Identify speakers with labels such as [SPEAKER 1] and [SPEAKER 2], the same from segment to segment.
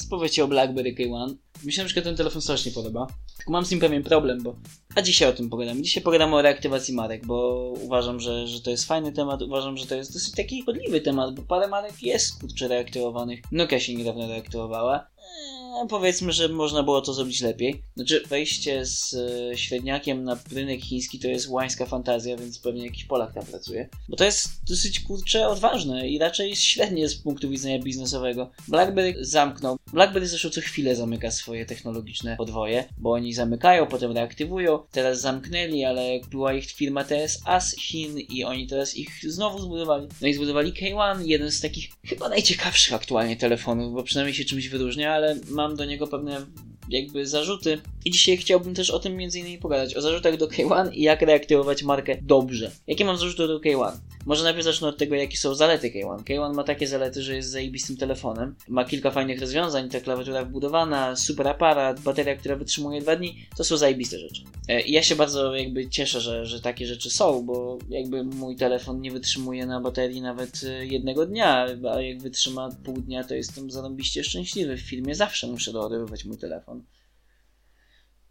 [SPEAKER 1] Spowiecie o BlackBerry K1. Mi przykład ten telefon strasznie podoba. Tylko mam z nim pewien problem, bo... A dzisiaj o tym pogadamy. Dzisiaj pogadamy o reaktywacji marek, bo uważam, że, że to jest fajny temat. Uważam, że to jest dosyć taki podliwy temat, bo parę marek jest kurczę reaktywowanych. Nokia się niedawno reaktywowała. Powiedzmy, że można było to zrobić lepiej. Znaczy, wejście z e, średniakiem na rynek chiński to jest łańska fantazja, więc pewnie jakiś Polak tam pracuje. Bo to jest dosyć kurcze odważne i raczej średnie z punktu widzenia biznesowego. BlackBerry zamknął. BlackBerry zresztą co chwilę zamyka swoje technologiczne podwoje, bo oni zamykają, potem reaktywują. Teraz zamknęli, ale była ich firma TSA z Chin i oni teraz ich znowu zbudowali. No i zbudowali K1, jeden z takich chyba najciekawszych aktualnie telefonów, bo przynajmniej się czymś wyróżnia, ale mam do niego pewne jakby zarzuty. I dzisiaj chciałbym też o tym między innymi pogadać. O zarzutach do K1 i jak reaktywować markę dobrze. Jakie mam zarzuty do K1? Może najpierw zacznę od tego, jakie są zalety K1. K1 ma takie zalety, że jest zajebistym telefonem. Ma kilka fajnych rozwiązań, ta klawiatura wbudowana, super aparat, bateria, która wytrzymuje dwa dni. To są zajebiste rzeczy. E, I ja się bardzo jakby cieszę, że, że takie rzeczy są, bo jakby mój telefon nie wytrzymuje na baterii nawet e, jednego dnia, a jak wytrzyma pół dnia, to jestem zarąbiście szczęśliwy. W filmie zawsze muszę doładowywać mój telefon.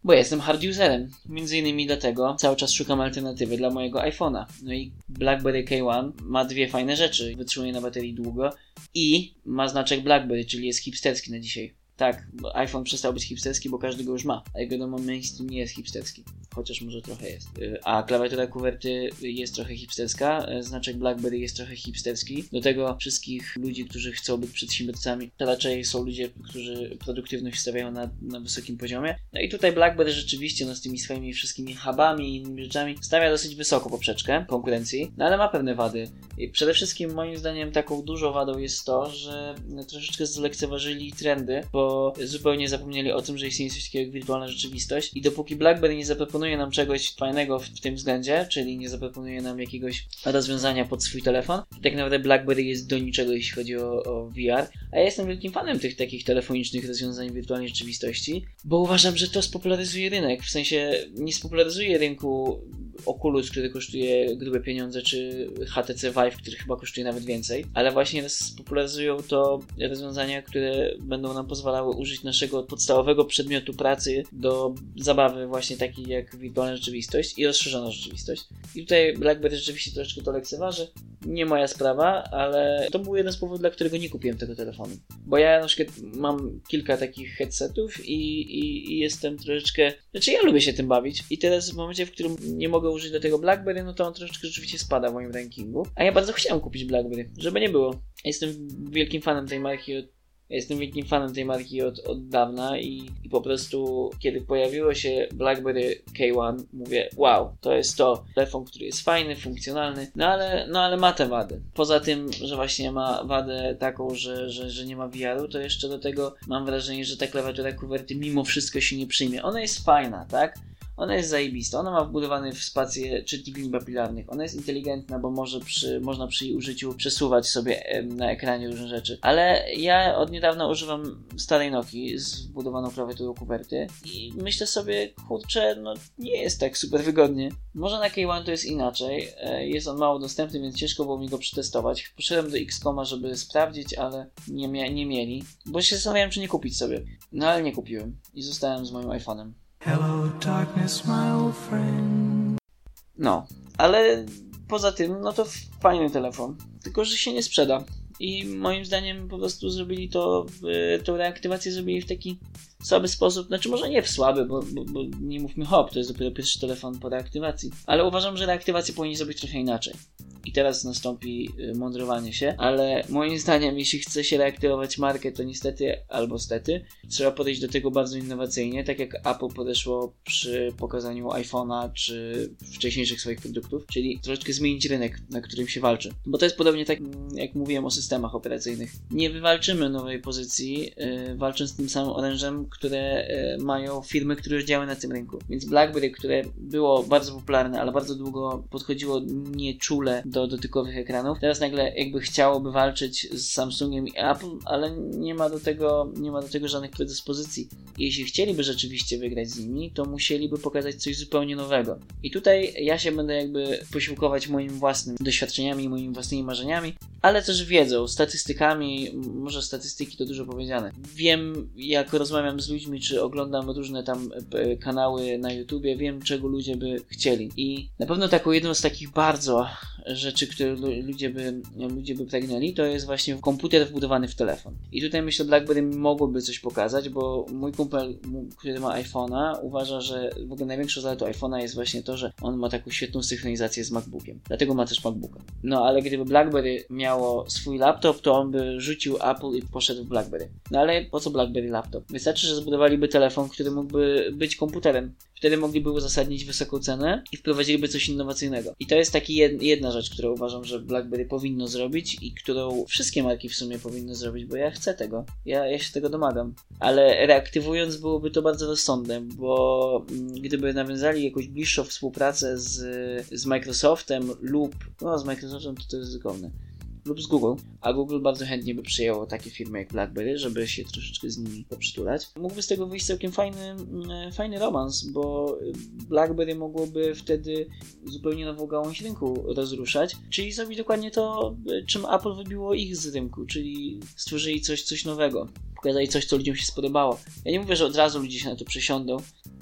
[SPEAKER 1] Bo jestem hard userem. Między innymi dlatego cały czas szukam alternatywy dla mojego iPhone'a. No i BlackBerry K1 ma dwie fajne rzeczy. Wytrzymuje na baterii długo i ma znaczek BlackBerry, czyli jest hipsterski na dzisiaj. Tak, iPhone przestał być hipsterski, bo każdy go już ma. A jak wiadomo, mainstream nie jest hipsterski. Chociaż może trochę jest. Y, a klawiatura kuwerty jest trochę hipsterska. y, Znaczek BlackBerry jest trochę hipsterski. Do tego wszystkich ludzi, którzy chcą być przedsiębiorcami, to raczej są ludzie, którzy produktywność stawiają na, na wysokim poziomie. No i tutaj BlackBerry rzeczywiście no, z tymi swoimi wszystkimi hubami i innymi rzeczami stawia dosyć wysoko poprzeczkę konkurencji, no ale ma pewne wady. I przede wszystkim moim zdaniem taką dużą wadą jest to, że troszeczkę zlekceważyli trendy, bo zupełnie zapomnieli o tym, że istnieje coś takiego jak wirtualna rzeczywistość. I dopóki BlackBerry nie zaproponuje nam czegoś fajnego w, tym względzie, czyli nie zaproponuje nam jakiegoś rozwiązania pod swój telefon, tak naprawdę BlackBerry jest do niczego, jeśli chodzi o, o VR, a ja jestem wielkim fanem tych takich telefonicznych rozwiązań wirtualnej rzeczywistości, bo uważam, że to spopularyzuje rynek, w sensie nie spopularyzuje rynku Oculus, który kosztuje grube pieniądze, czy HTC Vive, który chyba kosztuje nawet więcej, ale właśnie spopularyzują to rozwiązania, które będą nam pozwalały użyć naszego podstawowego przedmiotu pracy do zabawy właśnie takiej jak wirtualna rzeczywistość i rozszerzona rzeczywistość. I tutaj BlackBerry rzeczywiście troszeczkę to lekceważy. Nie moja sprawa, ale to był jeden z powodów, dla którego nie kupiłem tego telefonu. Bo ja na przykład mam kilka takich headsetów i, i, i jestem troszeczkę... Znaczy ja lubię się tym bawić i teraz w momencie, w którym nie mogę użyć do tego BlackBerry, no to on troszeczkę rzeczywiście spada w moim rankingu. A ja bardzo chciałem kupić BlackBerry, żeby nie było. Jestem wielkim fanem tej marki od jestem wielkim fanem tej marki od, od dawna i, i po prostu kiedy pojawiło się BlackBerry K1 mówię wow, to jest to telefon, który jest fajny, funkcjonalny, no ale, no ale ma te wady. Poza tym, że właśnie ma wadę taką, że, że, że nie ma VR-u, to jeszcze do tego mam wrażenie, że ta klawiatura kuwerty mimo wszystko się nie przyjmie. Ona jest fajna, tak? Ona jest zajebista. Ona ma wbudowany w spację czytnik linii papilarnych. Ona jest inteligentna, bo może przy, można przy jej użyciu przesuwać sobie na ekranie różne rzeczy. Ale ja od niedawna używam starej Nokii z wbudowaną klawiaturą kuwerty i myślę sobie, kurczę, no nie jest tak super wygodnie. Może na K1 to jest inaczej. E, Jest on mało dostępny, więc ciężko było mi go przetestować. Poszedłem do Xcoma, żeby sprawdzić, ale nie, mia- nie mieli. Bo się zastanawiałem, czy nie kupić sobie. No ale nie kupiłem. I zostałem z moim iPhone'em.
[SPEAKER 2] Hello, darkness, my old friend.
[SPEAKER 1] No, ale poza tym, no to fajny telefon. Tylko, że się nie sprzeda. I moim zdaniem po prostu zrobili to, tą reaktywację zrobili w taki słaby sposób. Znaczy, może nie w słaby, bo, bo, bo nie mówmy hop, to jest dopiero pierwszy telefon po reaktywacji. Ale uważam, że reaktywację powinni zrobić trochę inaczej. I teraz nastąpi y, mądrowanie się, ale moim zdaniem, jeśli chce się reaktywować markę, to niestety albo stety trzeba podejść do tego bardzo innowacyjnie, tak jak Apple podeszło przy pokazaniu iPhone'a czy wcześniejszych swoich produktów, czyli troszeczkę zmienić rynek, na którym się walczy. Bo to jest podobnie tak, mm, jak mówiłem o systemach operacyjnych. Nie wywalczymy nowej pozycji, yy, walcząc z tym samym orężem, które yy, mają firmy, które już działają na tym rynku. Więc BlackBerry, które było bardzo popularne, ale bardzo długo podchodziło nieczule do dotykowych ekranów, teraz nagle jakby chciałoby walczyć z Samsungiem i Apple, ale nie ma do tego, nie ma do tego żadnych predyspozycji. Jeśli chcieliby rzeczywiście wygrać z nimi, to musieliby pokazać coś zupełnie nowego. I tutaj ja się będę jakby posiłkować moimi własnymi doświadczeniami, moimi własnymi marzeniami ale też wiedzą, statystykami, może statystyki to dużo powiedziane. Wiem, jak rozmawiam z ludźmi, czy oglądam różne tam e, kanały na YouTubie, wiem, czego ludzie by chcieli. I na pewno taką jedną z takich bardzo rzeczy, które ludzie by, ludzie by pragnęli, to jest właśnie komputer wbudowany w telefon. I tutaj myślę, BlackBerry mogłoby coś pokazać, bo mój kumpel, który ma iPhone'a, uważa, że w ogóle największą zaletą iPhone'a jest właśnie to, że on ma taką świetną synchronizację z MacBookiem. Dlatego ma też MacBooka. No ale gdyby BlackBerry miało swój laptop, to on by rzucił Apple i poszedł w BlackBerry. No ale po co BlackBerry laptop? Wystarczy, że zbudowaliby telefon, który mógłby być komputerem. Wtedy mogliby uzasadnić wysoką cenę i wprowadziliby coś innowacyjnego. I to jest taki jedna rzecz, którą uważam, że BlackBerry powinno zrobić i którą wszystkie marki w sumie powinny zrobić, bo ja chcę tego. Ja, ja się tego domagam. Ale reaktywując byłoby to bardzo rozsądne, bo mm, gdyby nawiązali jakąś bliższą współpracę z, z Microsoftem lub, no z Microsoftem to to jest ryzykowne, lub z Google, a Google bardzo chętnie by przyjęło takie firmy jak BlackBerry, żeby się troszeczkę z nimi poprzytulać. Mógłby z tego wyjść całkiem fajny, mm, fajny romans, bo BlackBerry mogłoby wtedy zupełnie nową gałąź rynku rozruszać, czyli zrobić dokładnie to, czym Apple wybiło ich z rynku, czyli stworzyli coś, coś nowego pokazali coś, co ludziom się spodobało. Ja nie mówię, że od razu ludzie się na to przesiądą,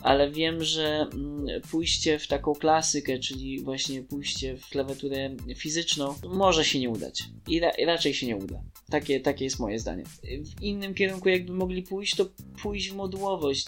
[SPEAKER 1] ale wiem, że mm, pójście w taką klasykę, czyli właśnie pójście w klawiaturę fizyczną, może się nie udać. I, ra raczej się nie uda. Takie, takie jest moje zdanie. W innym kierunku, jakby mogli pójść, to pójść w modułowość.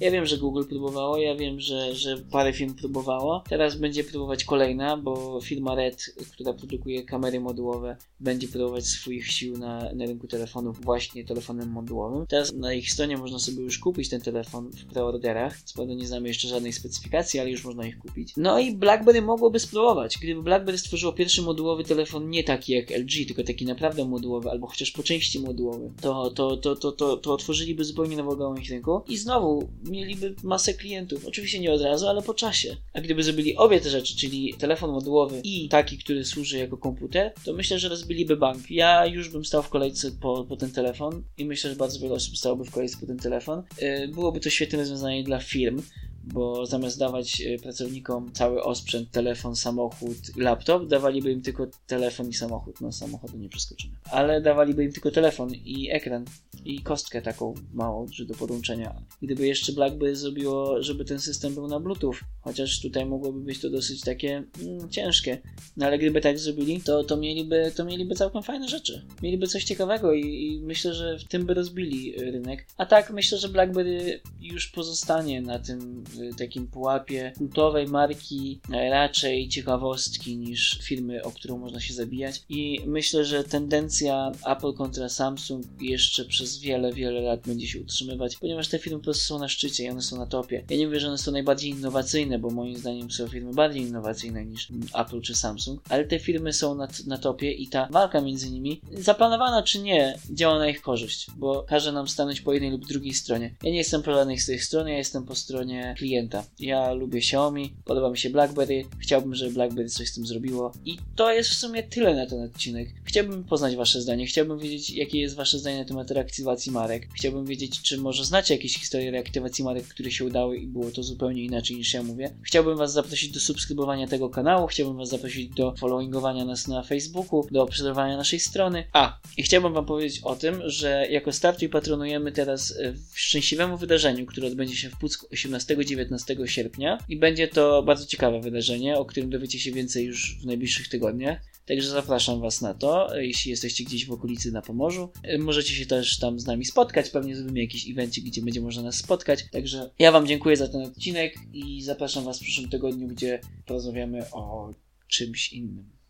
[SPEAKER 1] Ja wiem, że Google próbowało, ja wiem, że, że parę firm próbowało. Teraz będzie próbować kolejna, bo firma Red, która produkuje kamery modułowe, będzie próbować swoich sił na, na rynku telefonów właśnie telefonem modułowym. Teraz na ich stronie można sobie już kupić ten telefon w preorderach. Co prawda nie znamy jeszcze żadnej specyfikacji, ale już można ich kupić. No i BlackBerry mogłoby spróbować. Gdyby BlackBerry stworzyło pierwszy modułowy telefon nie taki jak LG, tylko taki naprawdę modułowy, albo chociaż po części modułowy, to, to, to, to, to, to otworzyliby zupełnie nową gałąź rynku i znowu mieliby masę klientów. Oczywiście nie od razu, ale po czasie. A gdyby zrobili obie te rzeczy, czyli telefon modułowy i taki, który służy jako komputer, to myślę, że rozbiliby bank. Ja już bym stał w kolejce po, po ten telefon i myślę, że bardzo wiele osób stałoby w kolejce po ten telefon. Y, byłoby to świetne rozwiązanie dla firm, bo zamiast dawać y, pracownikom cały osprzęt, telefon, samochód, laptop, dawaliby im tylko telefon i samochód. No, samochodu nie przeskoczymy. Ale dawaliby im tylko telefon i ekran i kostkę taką małą, do podłączenia. Gdyby jeszcze BlackBerry zrobiło, żeby ten system był na Bluetooth, chociaż tutaj mogłoby być to dosyć takie mm, ciężkie. No ale gdyby tak zrobili, to, to, mieliby, to mieliby całkiem fajne rzeczy. Mieliby coś ciekawego i, i myślę, że w tym by rozbili y, rynek. A tak myślę, że BlackBerry już pozostanie na tym y, takim pułapie kultowej marki, raczej ciekawostki niż firmy, o którą można się zabijać. I myślę, że tendencja Apple kontra Samsung jeszcze przez wiele, wiele lat będzie się utrzymywać, ponieważ te firmy po prostu są na szczycie i one są na topie. Ja nie mówię, że one są najbardziej innowacyjne, bo moim zdaniem są firmy bardziej innowacyjne niż Apple czy Samsung, ale te firmy są na, na topie i ta walka między nimi, zaplanowana czy nie, działa na ich korzyść, bo każe nam stanąć po jednej lub drugiej stronie. Ja nie jestem po żadnej z tych stron, ja jestem po stronie klienta. Ja lubię Xiaomi, podoba mi się BlackBerry, chciałbym, żeby BlackBerry coś z tym zrobiło i to jest w sumie tyle na ten odcinek. Chciałbym poznać wasze zdanie, chciałbym wiedzieć, jakie jest wasze zdanie na temat reaktywacji marek. Chciałbym wiedzieć, czy może znacie jakieś historie reaktywacji marek, które się udały i było to zupełnie inaczej niż ja mówię. Chciałbym Was zaprosić do subskrybowania tego kanału, chciałbym Was zaprosić do followingowania nas na Facebooku, do obserwowania naszej strony. A, i chciałbym Wam powiedzieć o tym, że jako Startuj patronujemy teraz w szczęśliwemu wydarzeniu, które odbędzie się w Pucku 18-19 sierpnia i będzie to bardzo ciekawe wydarzenie, o którym dowiecie się więcej już w najbliższych tygodniach. Także zapraszam Was na to, jeśli jesteście gdzieś w okolicy na Pomorzu. Y, możecie się też tam z nami spotkać, pewnie zrobimy jakiś evencie, gdzie będzie można nas spotkać. Także ja Wam dziękuję za ten odcinek i zapraszam Was w przyszłym tygodniu, gdzie porozmawiamy o czymś innym.